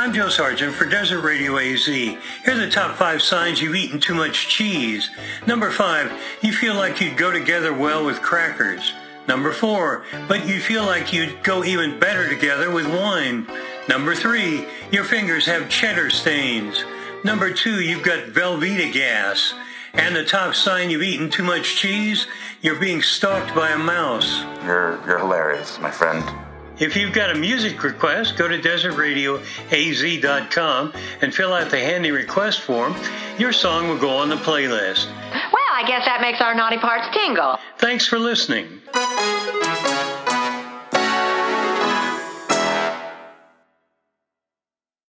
I'm Joe Sargent for Desert Radio AZ. Here are the top five signs you've eaten too much cheese. Number five, you feel like you'd go together well with crackers. Number four, but you feel like you'd go even better together with wine. Number three, your fingers have cheddar stains. Number two, you've got Velveeta gas. And the top sign you've eaten too much cheese, you're being stalked by a mouse. You're, you're hilarious, my friend. If you've got a music request, go to desertradioaz.com and fill out the handy request form. Your song will go on the playlist. Well, I guess that makes our naughty parts tingle. Thanks for listening.